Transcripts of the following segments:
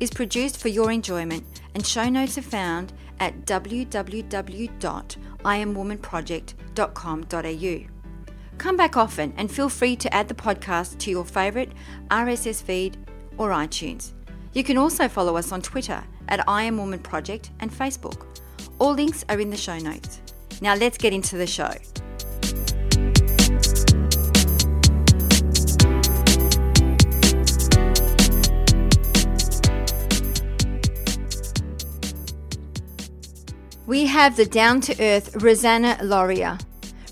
is produced for your enjoyment, and show notes are found at www.iamwomanproject.com.au. Come back often and feel free to add the podcast to your favourite RSS feed or iTunes. You can also follow us on Twitter at I Am Woman Project and Facebook. All links are in the show notes. Now let's get into the show. We have the down to earth Rosanna Lauria.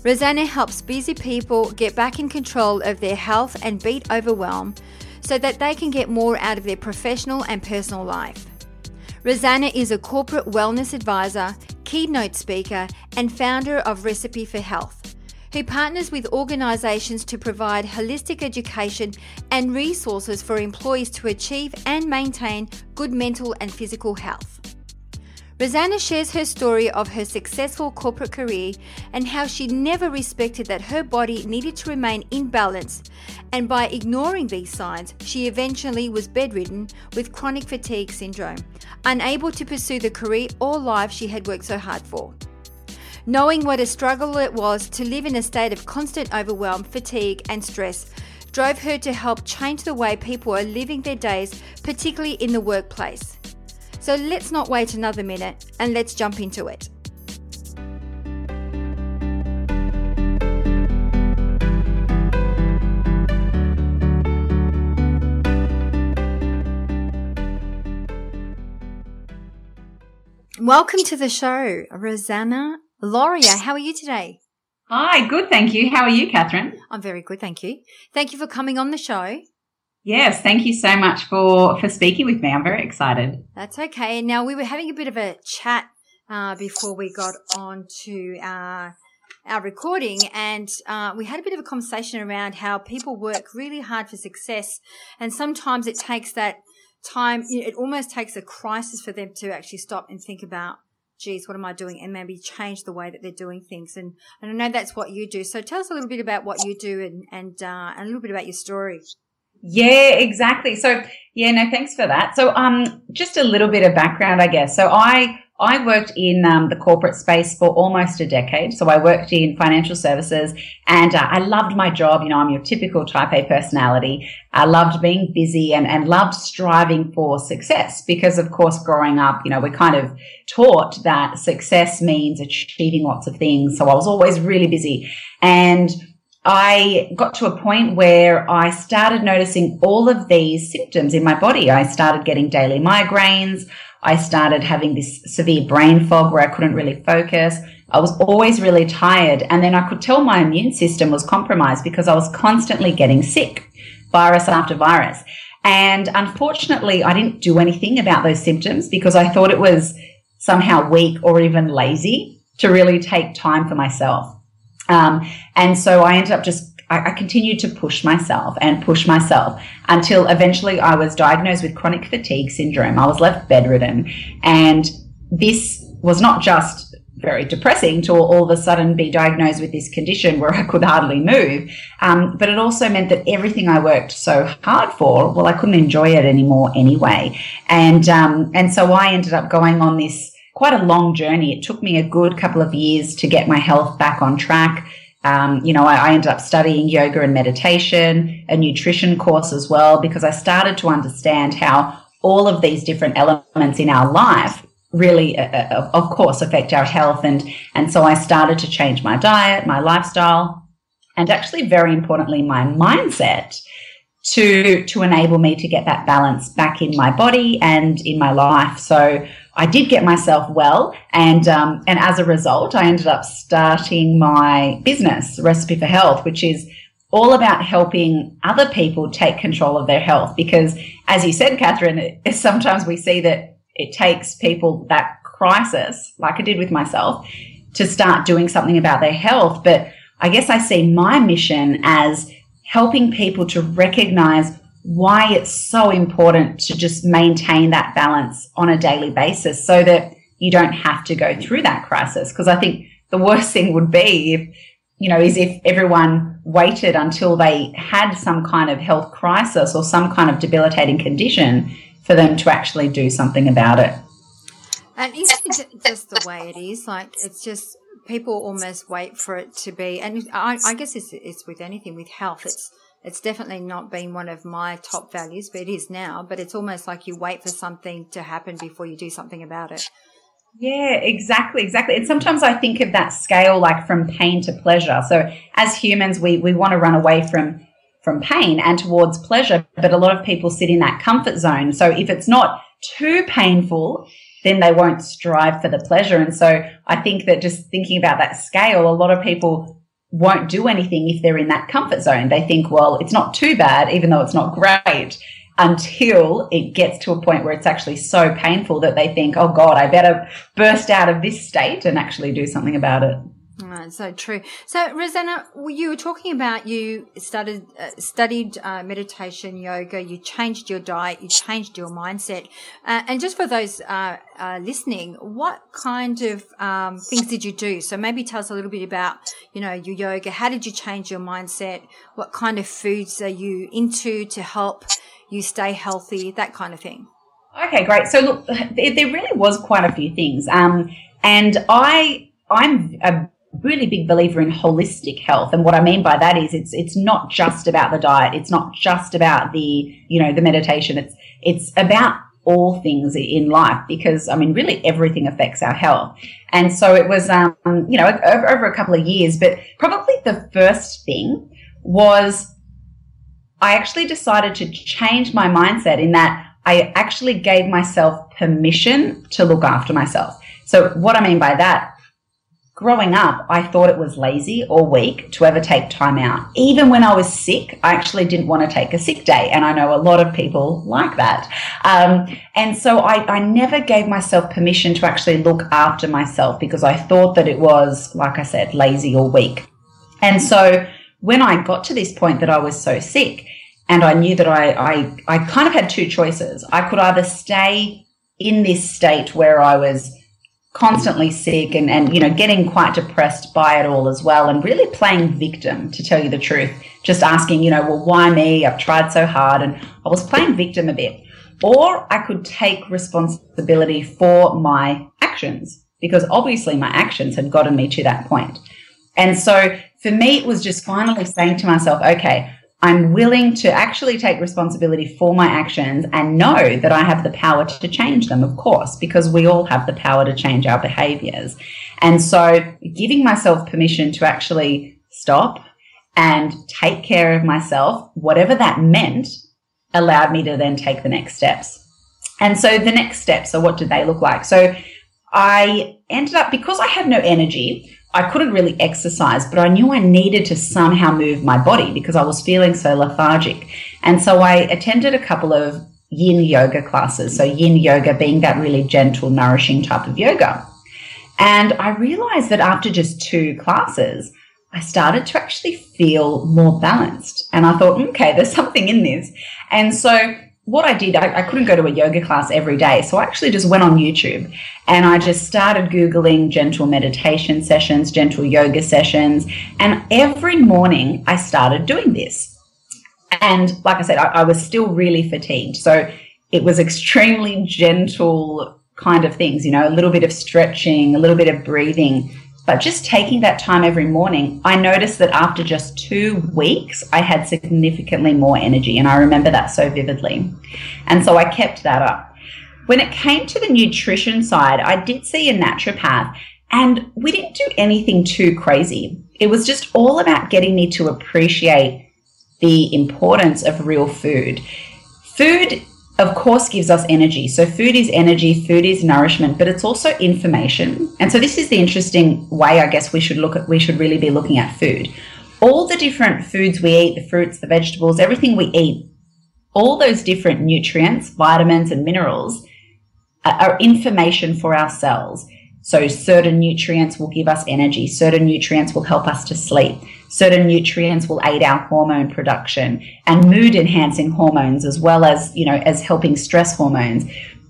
Rosanna helps busy people get back in control of their health and beat overwhelm so that they can get more out of their professional and personal life. Rosanna is a corporate wellness advisor, keynote speaker, and founder of Recipe for Health, who partners with organizations to provide holistic education and resources for employees to achieve and maintain good mental and physical health. Rosanna shares her story of her successful corporate career and how she never respected that her body needed to remain in balance, and by ignoring these signs, she eventually was bedridden with chronic fatigue syndrome, unable to pursue the career or life she had worked so hard for. Knowing what a struggle it was to live in a state of constant overwhelm, fatigue, and stress drove her to help change the way people are living their days, particularly in the workplace. So let's not wait another minute and let's jump into it. Welcome to the show, Rosanna Lauria. How are you today? Hi, good, thank you. How are you, Catherine? I'm very good, thank you. Thank you for coming on the show. Yes, thank you so much for for speaking with me. I'm very excited. That's okay. Now we were having a bit of a chat uh, before we got on to our our recording, and uh, we had a bit of a conversation around how people work really hard for success, and sometimes it takes that time. It almost takes a crisis for them to actually stop and think about. Geez, what am I doing? And maybe change the way that they're doing things. And, and I know that's what you do. So tell us a little bit about what you do and, and, uh, and a little bit about your story. Yeah, exactly. So yeah, no, thanks for that. So um, just a little bit of background, I guess. So I I worked in um, the corporate space for almost a decade. So I worked in financial services, and uh, I loved my job. You know, I'm your typical Type A personality. I loved being busy and and loved striving for success because, of course, growing up, you know, we're kind of taught that success means achieving lots of things. So I was always really busy and I got to a point where I started noticing all of these symptoms in my body. I started getting daily migraines. I started having this severe brain fog where I couldn't really focus. I was always really tired. And then I could tell my immune system was compromised because I was constantly getting sick, virus after virus. And unfortunately, I didn't do anything about those symptoms because I thought it was somehow weak or even lazy to really take time for myself. Um, and so I ended up just, I, continued to push myself and push myself until eventually I was diagnosed with chronic fatigue syndrome. I was left bedridden. And this was not just very depressing to all of a sudden be diagnosed with this condition where I could hardly move. Um, but it also meant that everything I worked so hard for, well, I couldn't enjoy it anymore anyway. And, um, and so I ended up going on this quite a long journey. It took me a good couple of years to get my health back on track. Um, you know, I, I, ended up studying yoga and meditation, a nutrition course as well, because I started to understand how all of these different elements in our life really, uh, uh of course, affect our health. And, and so I started to change my diet, my lifestyle, and actually, very importantly, my mindset to, to enable me to get that balance back in my body and in my life. So I did get myself well, and um, and as a result, I ended up starting my business, Recipe for Health, which is all about helping other people take control of their health. Because, as you said, Catherine, sometimes we see that it takes people that crisis, like I did with myself, to start doing something about their health. But I guess I see my mission as helping people to recognize why it's so important to just maintain that balance on a daily basis so that you don't have to go through that crisis. Because I think the worst thing would be if, you know, is if everyone waited until they had some kind of health crisis or some kind of debilitating condition for them to actually do something about it. And is it just the way it is? Like, it's just people almost wait for it to be, and I, I guess it's, it's with anything, with health, it's, it's definitely not been one of my top values, but it is now. But it's almost like you wait for something to happen before you do something about it. Yeah, exactly, exactly. And sometimes I think of that scale like from pain to pleasure. So as humans, we, we want to run away from from pain and towards pleasure, but a lot of people sit in that comfort zone. So if it's not too painful, then they won't strive for the pleasure. And so I think that just thinking about that scale, a lot of people won't do anything if they're in that comfort zone. They think, well, it's not too bad, even though it's not great, until it gets to a point where it's actually so painful that they think, oh God, I better burst out of this state and actually do something about it. Right, so true. So, Rosanna, you were talking about you started uh, studied uh, meditation, yoga. You changed your diet, you changed your mindset, uh, and just for those uh, uh, listening, what kind of um, things did you do? So, maybe tell us a little bit about you know your yoga. How did you change your mindset? What kind of foods are you into to help you stay healthy? That kind of thing. Okay, great. So, look, there, there really was quite a few things, um, and I I'm a really big believer in holistic health. And what I mean by that is it's it's not just about the diet. It's not just about the, you know, the meditation. It's it's about all things in life because I mean really everything affects our health. And so it was um, you know, over, over a couple of years, but probably the first thing was I actually decided to change my mindset in that I actually gave myself permission to look after myself. So what I mean by that Growing up, I thought it was lazy or weak to ever take time out. Even when I was sick, I actually didn't want to take a sick day. And I know a lot of people like that. Um, and so I, I never gave myself permission to actually look after myself because I thought that it was, like I said, lazy or weak. And so when I got to this point that I was so sick and I knew that I, I, I kind of had two choices. I could either stay in this state where I was constantly sick and, and you know getting quite depressed by it all as well and really playing victim to tell you the truth. Just asking you know well why me? I've tried so hard and i was playing victim a bit. Or i could take responsibility for my actions because obviously my actions had gotten me to that point. And so for me it was just finally saying to myself okay I'm willing to actually take responsibility for my actions and know that I have the power to change them, of course, because we all have the power to change our behaviors. And so giving myself permission to actually stop and take care of myself, whatever that meant, allowed me to then take the next steps. And so the next steps, so what did they look like? So I ended up, because I had no energy, I couldn't really exercise, but I knew I needed to somehow move my body because I was feeling so lethargic. And so I attended a couple of yin yoga classes. So yin yoga being that really gentle, nourishing type of yoga. And I realized that after just two classes, I started to actually feel more balanced. And I thought, mm, okay, there's something in this. And so what I did, I, I, couldn't go to a yoga class every day. So I actually just went on YouTube and I just started Googling gentle meditation sessions, gentle yoga sessions. And every morning I started doing this. And like I said, I, I was still really fatigued. So it was extremely gentle kind of things, you know, a little bit of stretching, a little bit of breathing but just taking that time every morning, I noticed that after just two weeks, I had significantly more energy. And I remember that so vividly. And so I kept that up. When it came to the nutrition side, I did see a naturopath and we didn't do anything too crazy. It was just all about getting me to appreciate the importance of real food. Food of course gives us energy. So food is energy, food is nourishment, but it's also information. And so this is the interesting way I guess we should look at we should really be looking at food. All the different foods we eat, the fruits, the vegetables, everything we eat, all those different nutrients, vitamins and minerals uh, are information for our cells. So certain nutrients will give us energy. Certain nutrients will help us to sleep. Certain nutrients will aid our hormone production and mood enhancing hormones as well as, you know, as helping stress hormones.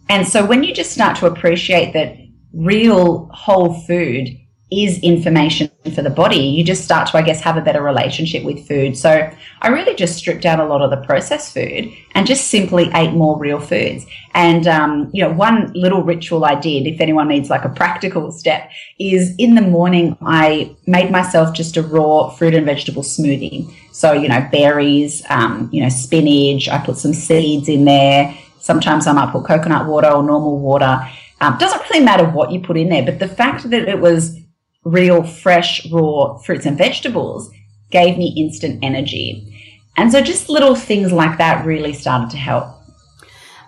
And so when you just start to appreciate that real whole food is information for the body, you just start to, I guess, have a better relationship with food. So I really just stripped out a lot of the processed food and just simply ate more real foods. And, um, you know, one little ritual I did, if anyone needs like a practical step, is in the morning, I made myself just a raw fruit and vegetable smoothie. So, you know, berries, um, you know, spinach, I put some seeds in there. Sometimes I might put coconut water or normal water. Um, doesn't really matter what you put in there, but the fact that it was real, fresh, raw fruits and vegetables gave me instant energy. And so just little things like that really started to help.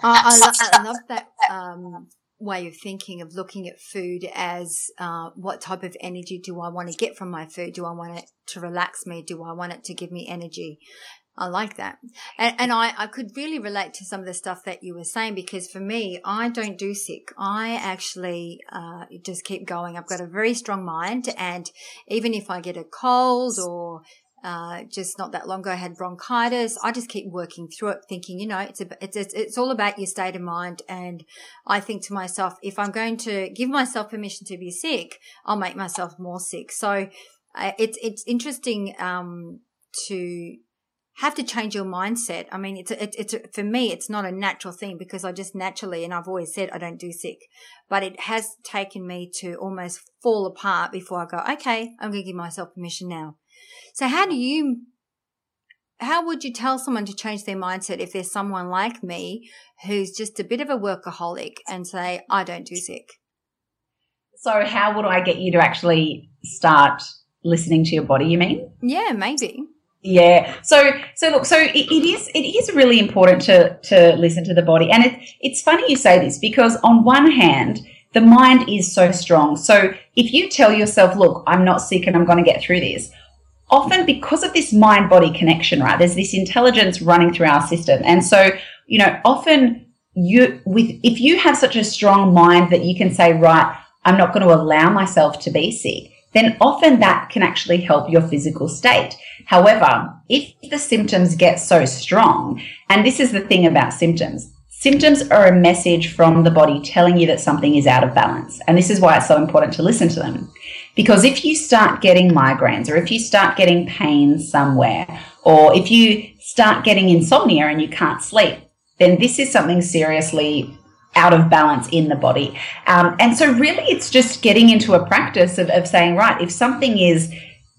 I, I, lo- I love that um, way of thinking of looking at food as uh, what type of energy do I want to get from my food? Do I want it to relax me? Do I want it to give me energy? I like that. And, and I, I could really relate to some of the stuff that you were saying because for me, I don't do sick. I actually uh, just keep going. I've got a very strong mind. And even if I get a cold or uh, just not that long ago, I had bronchitis. I just keep working through it, thinking, you know, it's, a, it's, it's, it's all about your state of mind. And I think to myself, if I'm going to give myself permission to be sick, I'll make myself more sick. So uh, it's, it's interesting, um, to have to change your mindset. I mean, it's, it's, a, for me, it's not a natural thing because I just naturally, and I've always said I don't do sick, but it has taken me to almost fall apart before I go, okay, I'm going to give myself permission now. So how do you, how would you tell someone to change their mindset if there's someone like me who's just a bit of a workaholic and say, I don't do sick? So how would I get you to actually start listening to your body, you mean? Yeah, maybe. Yeah. So, so look, so it, it is, it is really important to, to listen to the body. And it, it's funny you say this because on one hand, the mind is so strong. So if you tell yourself, look, I'm not sick and I'm going to get through this, often because of this mind body connection, right? There's this intelligence running through our system. And so, you know, often you, with, if you have such a strong mind that you can say, right, I'm not going to allow myself to be sick, then often that can actually help your physical state. However, if the symptoms get so strong, and this is the thing about symptoms, symptoms are a message from the body telling you that something is out of balance. And this is why it's so important to listen to them. Because if you start getting migraines or if you start getting pain somewhere, or if you start getting insomnia and you can't sleep, then this is something seriously out of balance in the body. Um, and so, really, it's just getting into a practice of, of saying, right, if something is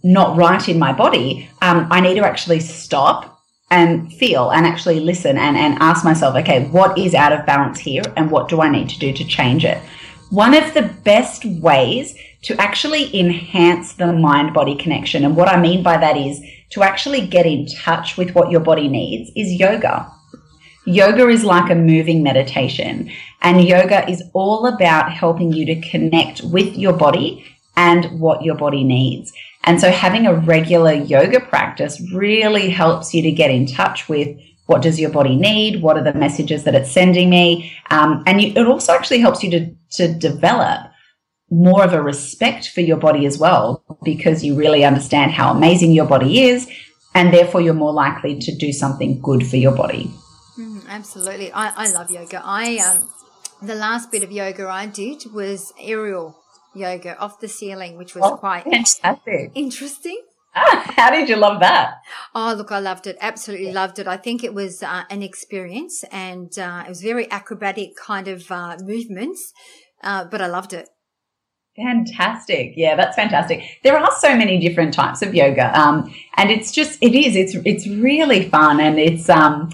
not right in my body, um, I need to actually stop and feel and actually listen and, and ask myself, okay, what is out of balance here and what do I need to do to change it? One of the best ways to actually enhance the mind body connection, and what I mean by that is to actually get in touch with what your body needs, is yoga. Yoga is like a moving meditation, and yoga is all about helping you to connect with your body and what your body needs. And so having a regular yoga practice really helps you to get in touch with what does your body need? What are the messages that it's sending me? Um, and you, it also actually helps you to, to develop more of a respect for your body as well, because you really understand how amazing your body is. And therefore you're more likely to do something good for your body. Absolutely. I, I love yoga. I, um, the last bit of yoga I did was aerial yoga off the ceiling, which was oh, quite fantastic. interesting. Ah, how did you love that? Oh, look, I loved it. Absolutely loved it. I think it was uh, an experience and uh, it was very acrobatic kind of uh, movements, uh, but I loved it. Fantastic. Yeah, that's fantastic. There are so many different types of yoga. Um, and it's just, it is, it's, it's really fun and it's, um,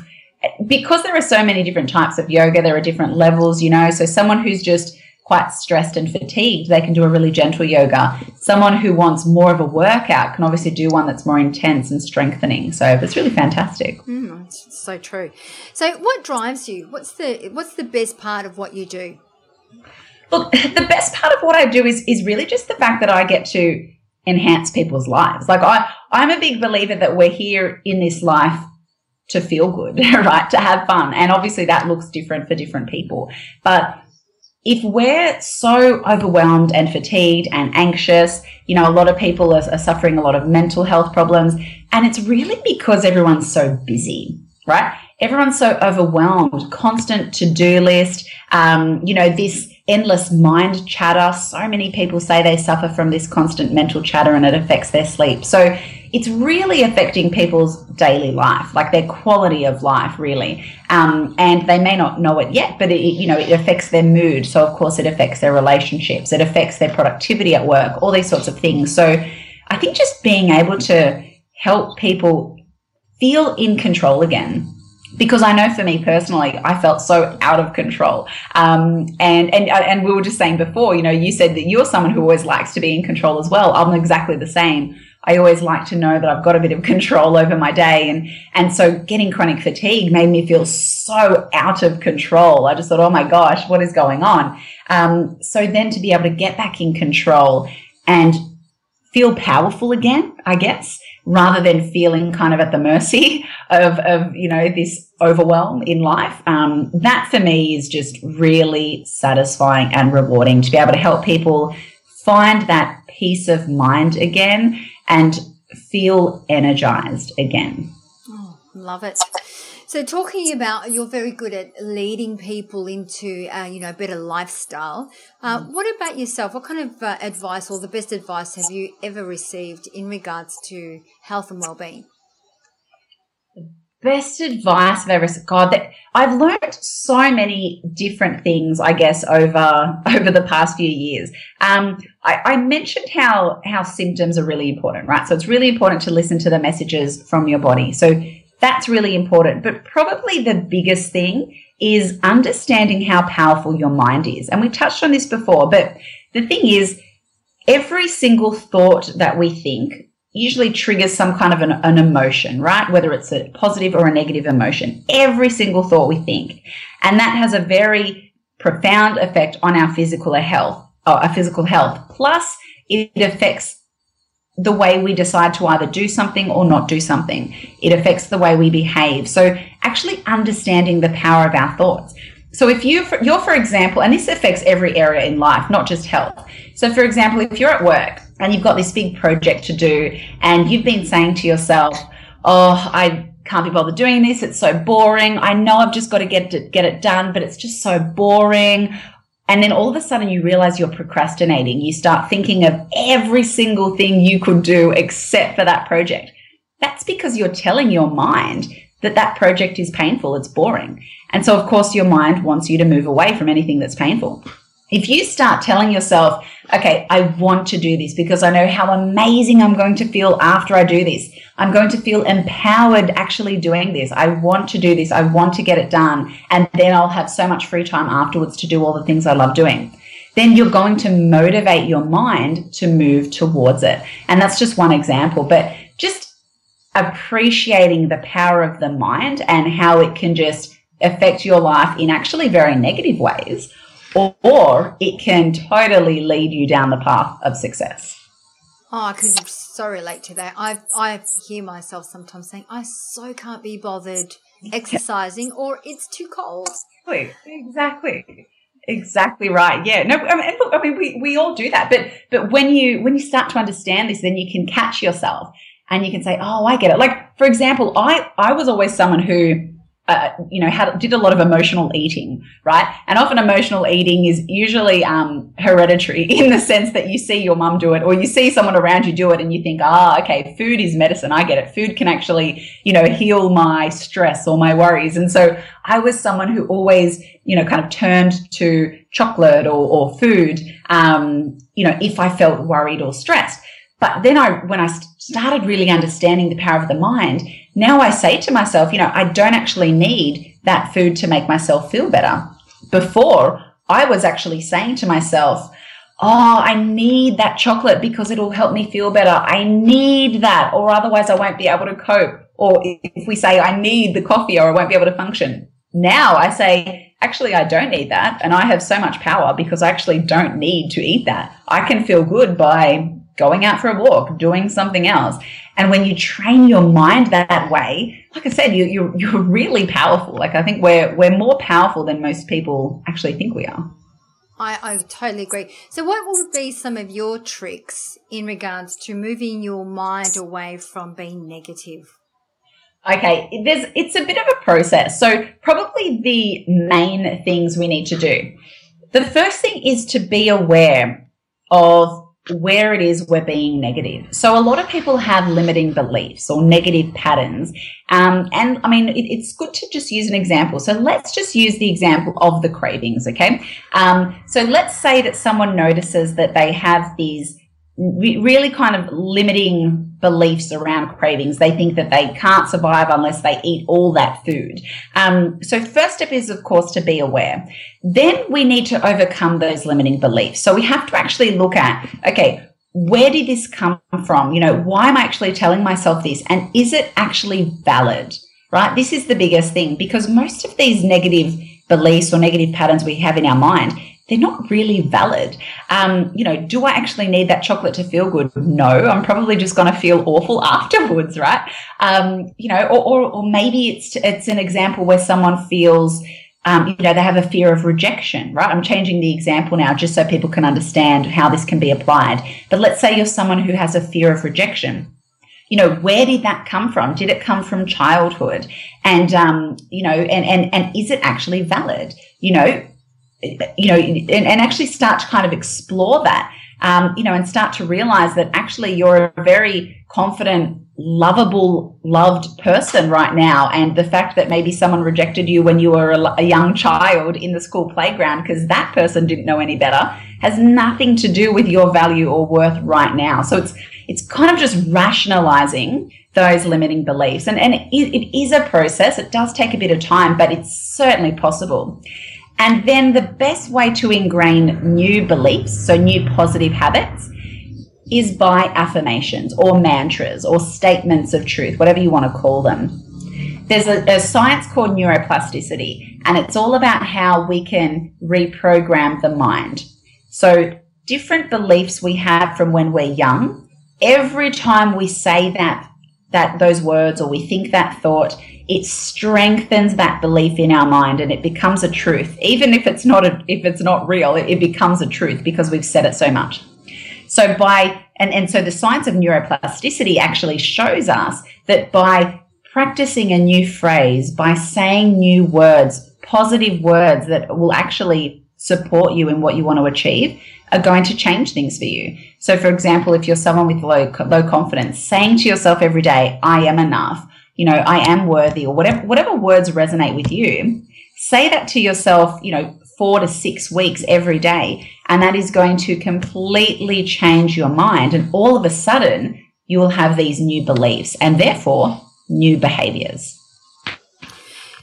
because there are so many different types of yoga, there are different levels, you know. So someone who's just quite stressed and fatigued, they can do a really gentle yoga. Someone who wants more of a workout can obviously do one that's more intense and strengthening. So it's really fantastic. Mm, so true. So what drives you? What's the what's the best part of what you do? Look, the best part of what I do is is really just the fact that I get to enhance people's lives. Like I I'm a big believer that we're here in this life to feel good, right? To have fun. And obviously that looks different for different people. But if we're so overwhelmed and fatigued and anxious, you know, a lot of people are, are suffering a lot of mental health problems, and it's really because everyone's so busy, right? Everyone's so overwhelmed, constant to do list, um, you know, this endless mind chatter. So many people say they suffer from this constant mental chatter and it affects their sleep. So it's really affecting people's daily life, like their quality of life, really. Um, and they may not know it yet, but it, you know, it affects their mood. So of course, it affects their relationships. It affects their productivity at work. All these sorts of things. So I think just being able to help people feel in control again because I know for me personally, I felt so out of control. Um, and, and, and we were just saying before, you know, you said that you're someone who always likes to be in control as well. I'm exactly the same. I always like to know that I've got a bit of control over my day. And, and so getting chronic fatigue made me feel so out of control. I just thought, oh my gosh, what is going on? Um, so then to be able to get back in control and feel powerful again, I guess, rather than feeling kind of at the mercy of, of you know, this overwhelm in life. Um, that for me is just really satisfying and rewarding to be able to help people find that peace of mind again and feel energized again. Oh, love it. So, talking about you're very good at leading people into, uh, you know, a better lifestyle. Uh, mm. What about yourself? What kind of uh, advice or the best advice have you ever received in regards to health and well-being? Best advice I've ever God that I've learned so many different things, I guess, over over the past few years. Um, I, I, mentioned how how symptoms are really important, right? So it's really important to listen to the messages from your body. So that's really important. But probably the biggest thing is understanding how powerful your mind is. And we touched on this before, but the thing is, every single thought that we think usually triggers some kind of an, an, emotion, right? Whether it's a positive or a negative emotion. Every single thought we think. And that has a very profound effect on our physical health, uh, our physical health. Plus, it affects the way we decide to either do something or not do something. It affects the way we behave. So actually understanding the power of our thoughts. So if you, you're, for example, and this affects every area in life, not just health. So for example, if you're at work and you've got this big project to do and you've been saying to yourself, Oh, I can't be bothered doing this. It's so boring. I know I've just got to get it, get it done, but it's just so boring. And then all of a sudden you realize you're procrastinating. You start thinking of every single thing you could do except for that project. That's because you're telling your mind that that project is painful. It's boring. And so, of course, your mind wants you to move away from anything that's painful. If you start telling yourself, okay, I want to do this because I know how amazing I'm going to feel after I do this. I'm going to feel empowered actually doing this. I want to do this. I want to get it done. And then I'll have so much free time afterwards to do all the things I love doing. Then you're going to motivate your mind to move towards it. And that's just one example, but just appreciating the power of the mind and how it can just affect your life in actually very negative ways or, or it can totally lead you down the path of success. Oh, I could so relate to that. I I hear myself sometimes saying, "I so can't be bothered exercising, or it's too cold." Exactly, exactly, exactly right. Yeah, no, I mean, look, I mean, we, we all do that, but but when you when you start to understand this, then you can catch yourself and you can say, "Oh, I get it." Like for example, I I was always someone who uh, you know, had, did a lot of emotional eating, right? And often emotional eating is usually um, hereditary in the sense that you see your mum do it or you see someone around you do it and you think, ah, okay, food is medicine. I get it. Food can actually, you know, heal my stress or my worries. And so I was someone who always, you know, kind of turned to chocolate or, or food, um, you know, if I felt worried or stressed. But then I, when I started really understanding the power of the mind, now I say to myself, you know, I don't actually need that food to make myself feel better. Before, I was actually saying to myself, Oh, I need that chocolate because it'll help me feel better. I need that, or otherwise I won't be able to cope. Or if we say I need the coffee or I won't be able to function. Now I say, actually, I don't need that. And I have so much power because I actually don't need to eat that. I can feel good by going out for a walk, doing something else. And when you train your mind that way, like I said, you, you're, you're really powerful. Like I think we're, we're more powerful than most people actually think we are. I, I totally agree. So, what would be some of your tricks in regards to moving your mind away from being negative? Okay, there's it's a bit of a process. So, probably the main things we need to do. The first thing is to be aware of where it is we're being negative. So a lot of people have limiting beliefs or negative patterns. Um, and I mean, it, it's good to just use an example. So let's just use the example of the cravings. Okay. Um, so let's say that someone notices that they have these really kind of limiting beliefs around cravings. They think that they can't survive unless they eat all that food. Um, so first step is, of course, to be aware. Then we need to overcome those limiting beliefs. So we have to actually look at, okay, where did this come from? You know, why am I actually telling myself this? And is it actually valid? Right? This is the biggest thing because most of these negative beliefs or negative patterns we have in our mind, they're not really valid. Um, you know, do I actually need that chocolate to feel good? No, I'm probably just going to feel awful afterwards, right? Um, you know, or, or, or, maybe it's it's an example where someone feels. Um, you know, they have a fear of rejection, right? I'm changing the example now just so people can understand how this can be applied. But let's say you're someone who has a fear of rejection you know where did that come from did it come from childhood and um, you know and and and is it actually valid you know you know, and, and actually start to kind of explore that, um, you know, and start to realize that actually you're a very confident, lovable, loved person right now. And the fact that maybe someone rejected you when you were a, a young child in the school playground because that person didn't know any better has nothing to do with your value or worth right now. So it's, it's kind of just rationalizing those limiting beliefs. And, and it, it is a process. It does take a bit of time, but it's certainly possible. And then the best way to ingrain new beliefs, so new positive habits, is by affirmations or mantras or statements of truth, whatever you want to call them. There's a, a, science called neuroplasticity, and it's all about how we can reprogram the mind. So, different beliefs we have from when we're young, every time we say that, that those words or we think that thought, it strengthens that belief in our mind and it becomes a truth even if it's not a, if it's not real it, it becomes a truth because we've said it so much so by and, and so the science of neuroplasticity actually shows us that by practicing a new phrase by saying new words positive words that will actually support you in what you want to achieve are going to change things for you. So, for example, if you're someone with low low confidence, saying to yourself every day, "I am enough," you know, I am worthy or whatever, whatever words resonate with you, say that to yourself, you know, four to six weeks every day. And that is going to completely change your mind. And all of a sudden, you will have these new beliefs and therefore new behaviors.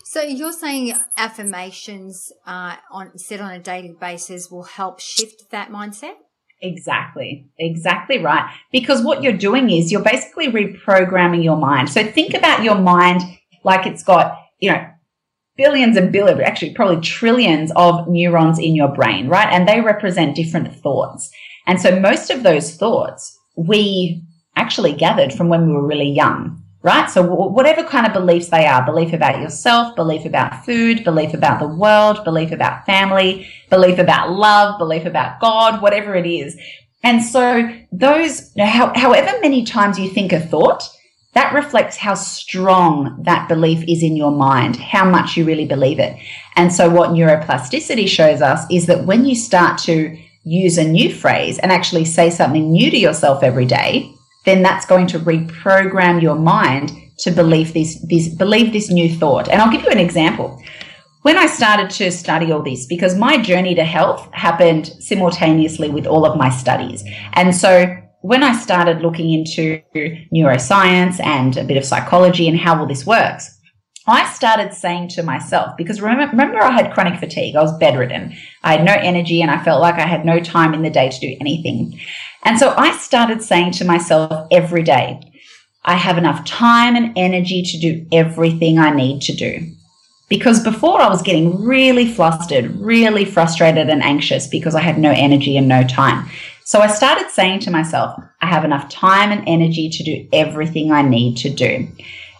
So you're saying affirmations uh, on set on a daily basis will help shift that mindset? Exactly. Exactly right. Because what you're doing is you're basically reprogramming your mind. So think about your mind like it's got, you know, billions and billions, actually probably trillions of neurons in your brain, right? And they represent different thoughts. And so most of those thoughts we actually gathered from when we were really young right? So whatever kind of beliefs they are, belief about yourself, belief about food, belief about the world, belief about family, belief about love, belief about God, whatever it is. And so those, however many times you think a thought, that reflects how strong that belief is in your mind, how much you really believe it. And so what neuroplasticity shows us is that when you start to use a new phrase and actually say something new to yourself every day, then that's going to reprogram your mind to believe this, this believe this new thought. And I'll give you an example. When I started to study all this, because my journey to health happened simultaneously with all of my studies. And so when I started looking into neuroscience and a bit of psychology and how all this works, I started saying to myself, because remember, remember I had chronic fatigue. I was bedridden. I had no energy and I felt like I had no time in the day to do anything. And so I started saying to myself every day, I have enough time and energy to do everything I need to do. Because before I was getting really flustered, really frustrated and anxious because I had no energy and no time. So I started saying to myself, I have enough time and energy to do everything I need to do.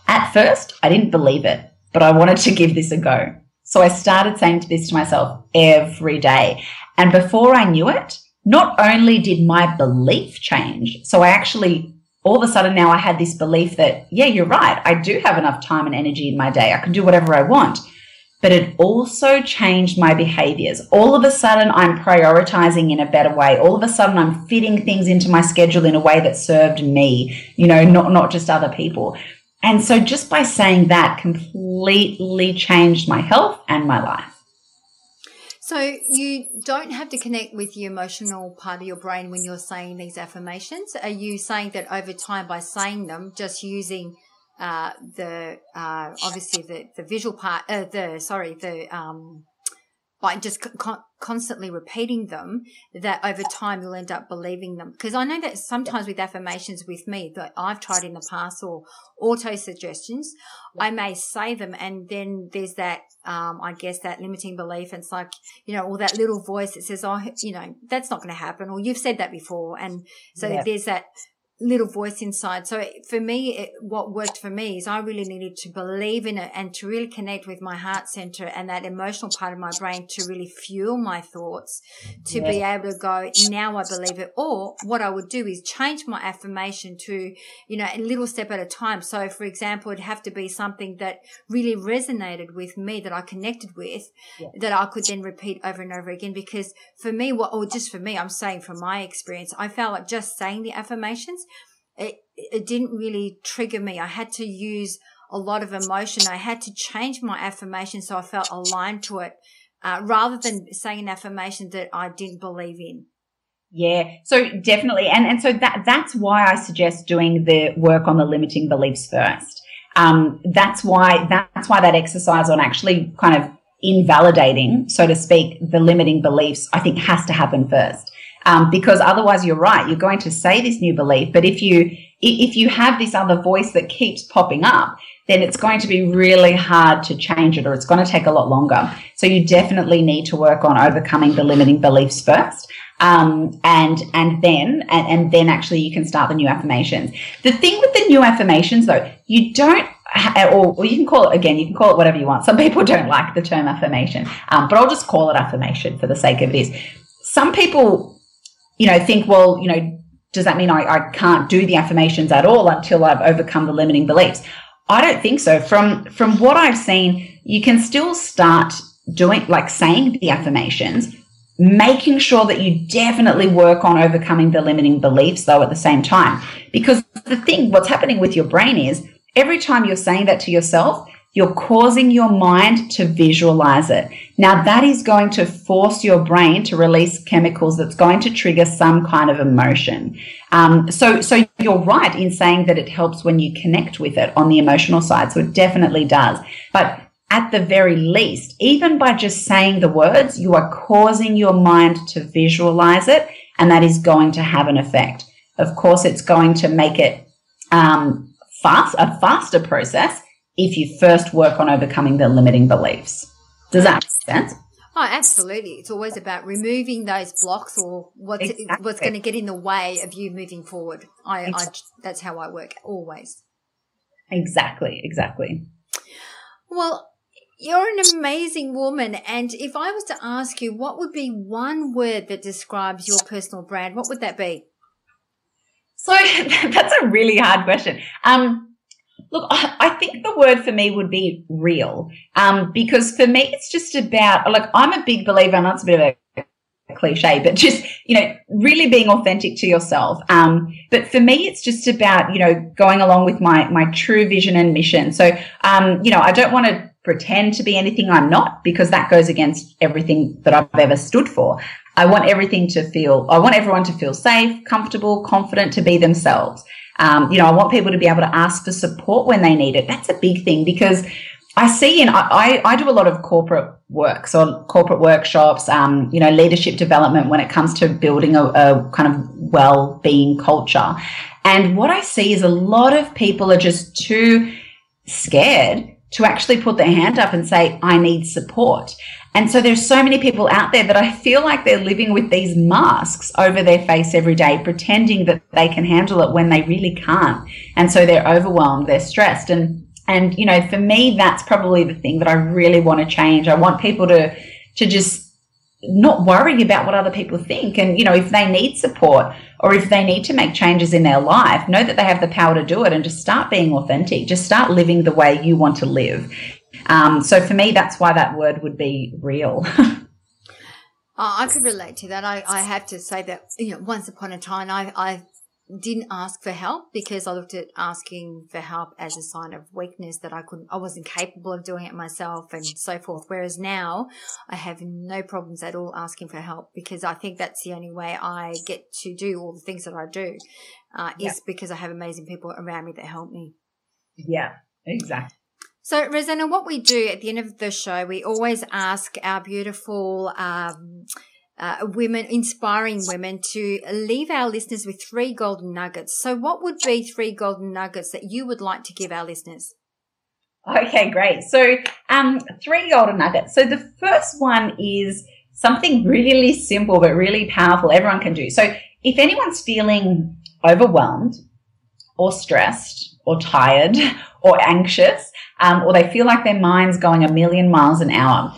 At first, I didn't believe it, but I wanted to give this a go. So I started saying this to myself every day. And before I knew it, not only did my belief change, so I actually all of a sudden now I had this belief that, yeah, you're right. I do have enough time and energy in my day. I can do whatever I want. But it also changed my behaviors. All of a sudden, I'm prioritizing in a better way. All of a sudden, I'm fitting things into my schedule in a way that served me, you know, not, not just other people. And so just by saying that completely changed my health and my life. So you don't have to connect with the emotional part of your brain when you're saying these affirmations. Are you saying that over time by saying them, just using uh, the uh, obviously the the visual part, uh, the sorry, the um, by just con- constantly repeating them that over time you'll end up believing them because i know that sometimes with affirmations with me that i've tried in the past or auto suggestions i may say them and then there's that um, i guess that limiting belief and it's like you know or that little voice that says oh you know that's not going to happen or you've said that before and so yeah. there's that little voice inside. So for me, it, what worked for me is I really needed to believe in it and to really connect with my heart center and that emotional part of my brain to really fuel my thoughts to yeah. be able to go, now I believe it. Or what I would do is change my affirmation to, you know, a little step at a time. So for example, it'd have to be something that really resonated with me that I connected with yeah. that I could then repeat over and over again. Because for me, what, or just for me, I'm saying from my experience, I felt like just saying the affirmations it, it didn't really trigger me. I had to use a lot of emotion. I had to change my affirmation so I felt aligned to it, uh, rather than saying an affirmation that I didn't believe in. Yeah, so definitely, and and so that that's why I suggest doing the work on the limiting beliefs first. Um, that's why that's why that exercise on actually kind of invalidating, so to speak, the limiting beliefs, I think has to happen first um, because otherwise you're right. You're going to say this new belief, but if you if you have this other voice that keeps popping up, then it's going to be really hard to change it, or it's going to take a lot longer. So you definitely need to work on overcoming the limiting beliefs first. Um, and and then and, and then actually you can start the new affirmations. The thing with the new affirmations though, you don't or, or, you can call it again, you can call it whatever you want. Some people don't like the term affirmation, um, but I'll just call it affirmation for the sake of this. Some people you know, think, well, you know, does that mean I, I can't do the affirmations at all until I've overcome the limiting beliefs? I don't think so. From from what I've seen, you can still start doing like saying the affirmations, making sure that you definitely work on overcoming the limiting beliefs though at the same time. Because the thing, what's happening with your brain is every time you're saying that to yourself, you're causing your mind to visualize it. Now that is going to force your brain to release chemicals that's going to trigger some kind of emotion. Um, so, so you're right in saying that it helps when you connect with it on the emotional side. So it definitely does. But at the very least, even by just saying the words, you are causing your mind to visualize it, and that is going to have an effect. Of course, it's going to make it um, fast, a faster process if you first work on overcoming the limiting beliefs. Does that make sense? Oh, absolutely. It's always about removing those blocks or what's, exactly. what's going to get in the way of you moving forward. I, exactly. I, that's how I work always. Exactly. Exactly. Well, you're an amazing woman. And if I was to ask you, what would be one word that describes your personal brand? What would that be? So that's a really hard question. Um, Look, I think the word for me would be real, um, because for me it's just about like I'm a big believer, and that's a bit of a cliche, but just you know, really being authentic to yourself. Um, but for me, it's just about you know going along with my my true vision and mission. So, um, you know, I don't want to pretend to be anything I'm not because that goes against everything that I've ever stood for. I want everything to feel. I want everyone to feel safe, comfortable, confident to be themselves. Um, you know, I want people to be able to ask for support when they need it. That's a big thing because I see and I, I do a lot of corporate work, so corporate workshops, um, you know, leadership development when it comes to building a, a kind of well-being culture. And what I see is a lot of people are just too scared to actually put their hand up and say, I need support. And so there's so many people out there that I feel like they're living with these masks over their face every day, pretending that they can handle it when they really can't. And so they're overwhelmed, they're stressed. And, and, you know, for me, that's probably the thing that I really want to change. I want people to, to just not worrying about what other people think. And, you know, if they need support or if they need to make changes in their life, know that they have the power to do it and just start being authentic. Just start living the way you want to live. Um, so for me, that's why that word would be real. Oh, I could relate to that. I, I have to say that, you know, once upon a time, I, I didn't ask for help because I looked at asking for help as a sign of weakness that I couldn't, I wasn't capable of doing it myself and so forth. Whereas now I have no problems at all asking for help because I think that's the only way I get to do all the things that I do, uh, is because I have amazing people around me that help me. Yeah, exactly. So, Rosanna, what we do at the end of the show, we always ask our beautiful um, uh, women, inspiring women, to leave our listeners with three golden nuggets. So, what would be three golden nuggets that you would like to give our listeners? Okay, great. So, um, three golden nuggets. So, the first one is something really simple but really powerful. Everyone can do. So, if anyone's feeling overwhelmed or stressed or tired or anxious, um, or they feel like their mind's going a million miles an hour.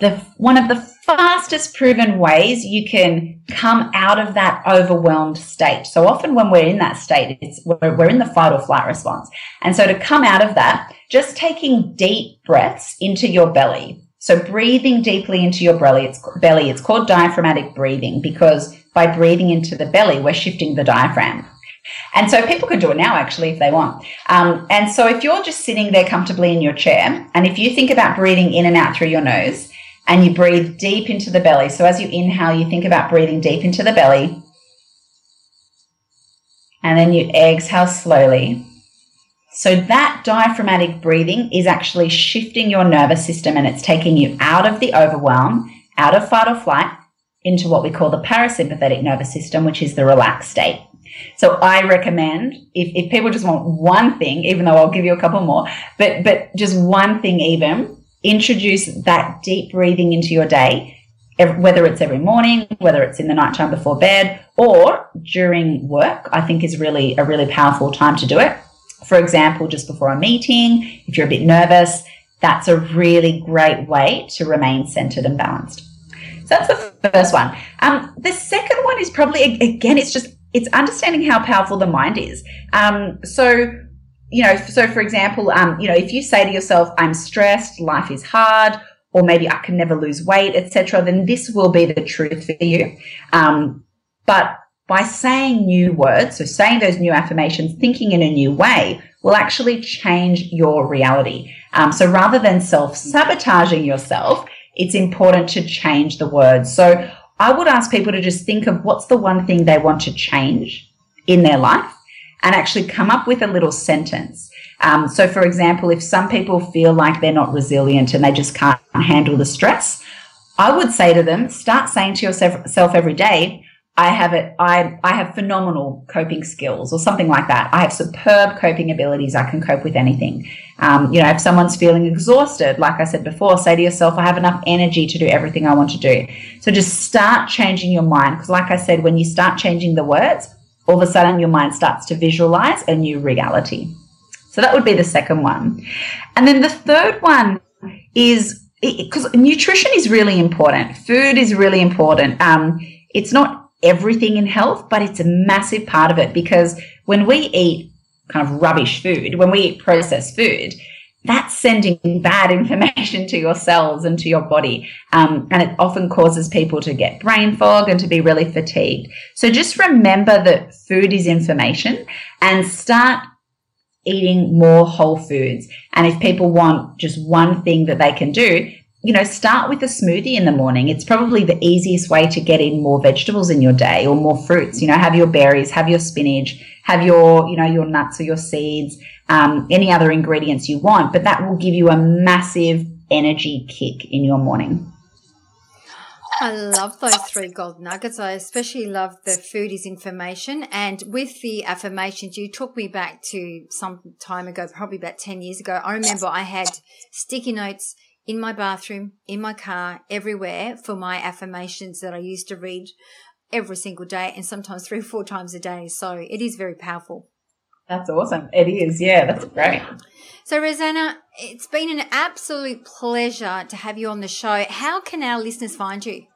The, one of the fastest proven ways you can come out of that overwhelmed state. So often when we're in that state, it's, we're, we're in the fight or flight response. And so to come out of that, just taking deep breaths into your belly. So breathing deeply into your belly, it's belly, it's called diaphragmatic breathing because by breathing into the belly, we're shifting the diaphragm. And so people can do it now, actually, if they want. Um, and so if you're just sitting there comfortably in your chair, and if you think about breathing in and out through your nose, and you breathe deep into the belly. So as you inhale, you think about breathing deep into the belly. And then you exhale slowly. So that diaphragmatic breathing is actually shifting your nervous system and it's taking you out of the overwhelm, out of fight or flight, into what we call the parasympathetic nervous system, which is the relaxed state. So I recommend if, if people just want one thing, even though I'll give you a couple more, but, but just one thing even, introduce that deep breathing into your day, whether it's every morning, whether it's in the nighttime before bed or during work, I think is really a really powerful time to do it. For example, just before a meeting, if you're a bit nervous, that's a really great way to remain centered and balanced. So that's the first one. Um, the second one is probably, again, it's just it's understanding how powerful the mind is. Um, so, you know, so for example, um, you know, if you say to yourself, "I'm stressed, life is hard," or maybe I can never lose weight, etc., then this will be the truth for you. Um, but by saying new words, so saying those new affirmations, thinking in a new way, will actually change your reality. Um, so rather than self sabotaging yourself, it's important to change the words. So I would ask people to just think of what's the one thing they want to change in their life and actually come up with a little sentence. Um, so, for example, if some people feel like they're not resilient and they just can't handle the stress, I would say to them, start saying to yourself every day, I have it. I, I have phenomenal coping skills or something like that. I have superb coping abilities. I can cope with anything. Um, you know, if someone's feeling exhausted, like I said before, say to yourself, I have enough energy to do everything I want to do. So just start changing your mind. Because like I said, when you start changing the words, all of a sudden your mind starts to visualize a new reality. So that would be the second one. And then the third one is because nutrition is really important. Food is really important. Um, it's not everything in health, but it's a massive part of it because when we eat kind of rubbish food, when we eat processed food, that's sending bad information to your cells and to your body. Um, and it often causes people to get brain fog and to be really fatigued. So just remember that food is information and start eating more whole foods. And if people want just one thing that they can do, you know, start with a smoothie in the morning. It's probably the easiest way to get in more vegetables in your day or more fruits. You know, have your berries, have your spinach, have your, you know, your nuts or your seeds, um, any other ingredients you want, but that will give you a massive energy kick in your morning. I love those three gold nuggets. I especially love the food is information. And with the affirmations, you took me back to some time ago, probably about 10 years ago. I remember I had sticky notes in my bathroom, in my car, everywhere for my affirmations that I used to read every single day and sometimes three or four times a day. So it is very powerful. That's awesome. It is. Yeah, that's great. So, Rosanna, it's been an absolute pleasure to have you on the show. How can our listeners find you?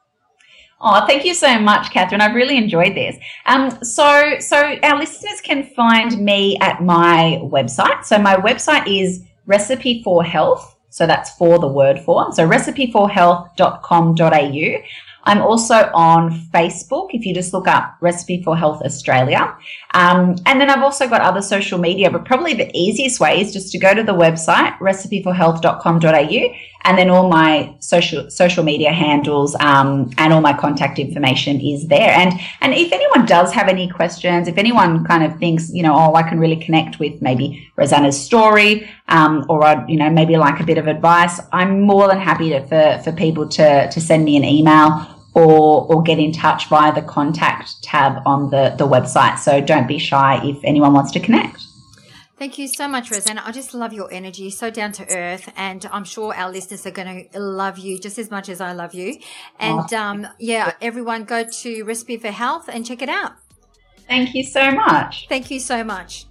Oh, thank you so much, Catherine. I've really enjoyed this. Um, so, so our listeners can find me at my website. So my website is Recipe for Health. So that's for the word for. So recipeforhealth.com.au. I'm also on Facebook if you just look up Recipe for Health Australia. Um, and then I've also got other social media, but probably the easiest way is just to go to the website, recipeforhealth.com.au, and then all my social social media handles um, and all my contact information is there. And and if anyone does have any questions, if anyone kind of thinks, you know, oh, I can really connect with maybe Rosanna's story, um, or I, you know, maybe like a bit of advice, I'm more than happy to, for for people to to send me an email or or get in touch via the contact tab on the the website. So don't be shy if anyone wants to connect. Thank you so much, Rosanna. I just love your energy, so down to earth, and I'm sure our listeners are going to love you just as much as I love you. And um, yeah, everyone go to Recipe for Health and check it out. Thank you so much. Thank you so much.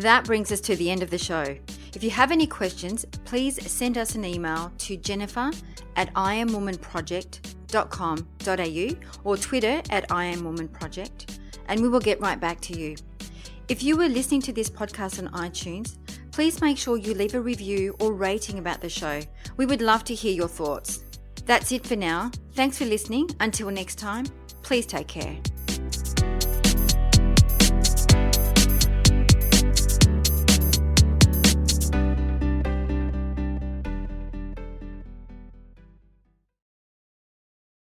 That brings us to the end of the show. If you have any questions, please send us an email to jennifer at iamwomanproject.com.au or Twitter at iamwomanproject, and we will get right back to you. If you were listening to this podcast on iTunes, please make sure you leave a review or rating about the show. We would love to hear your thoughts. That's it for now. Thanks for listening. Until next time, please take care.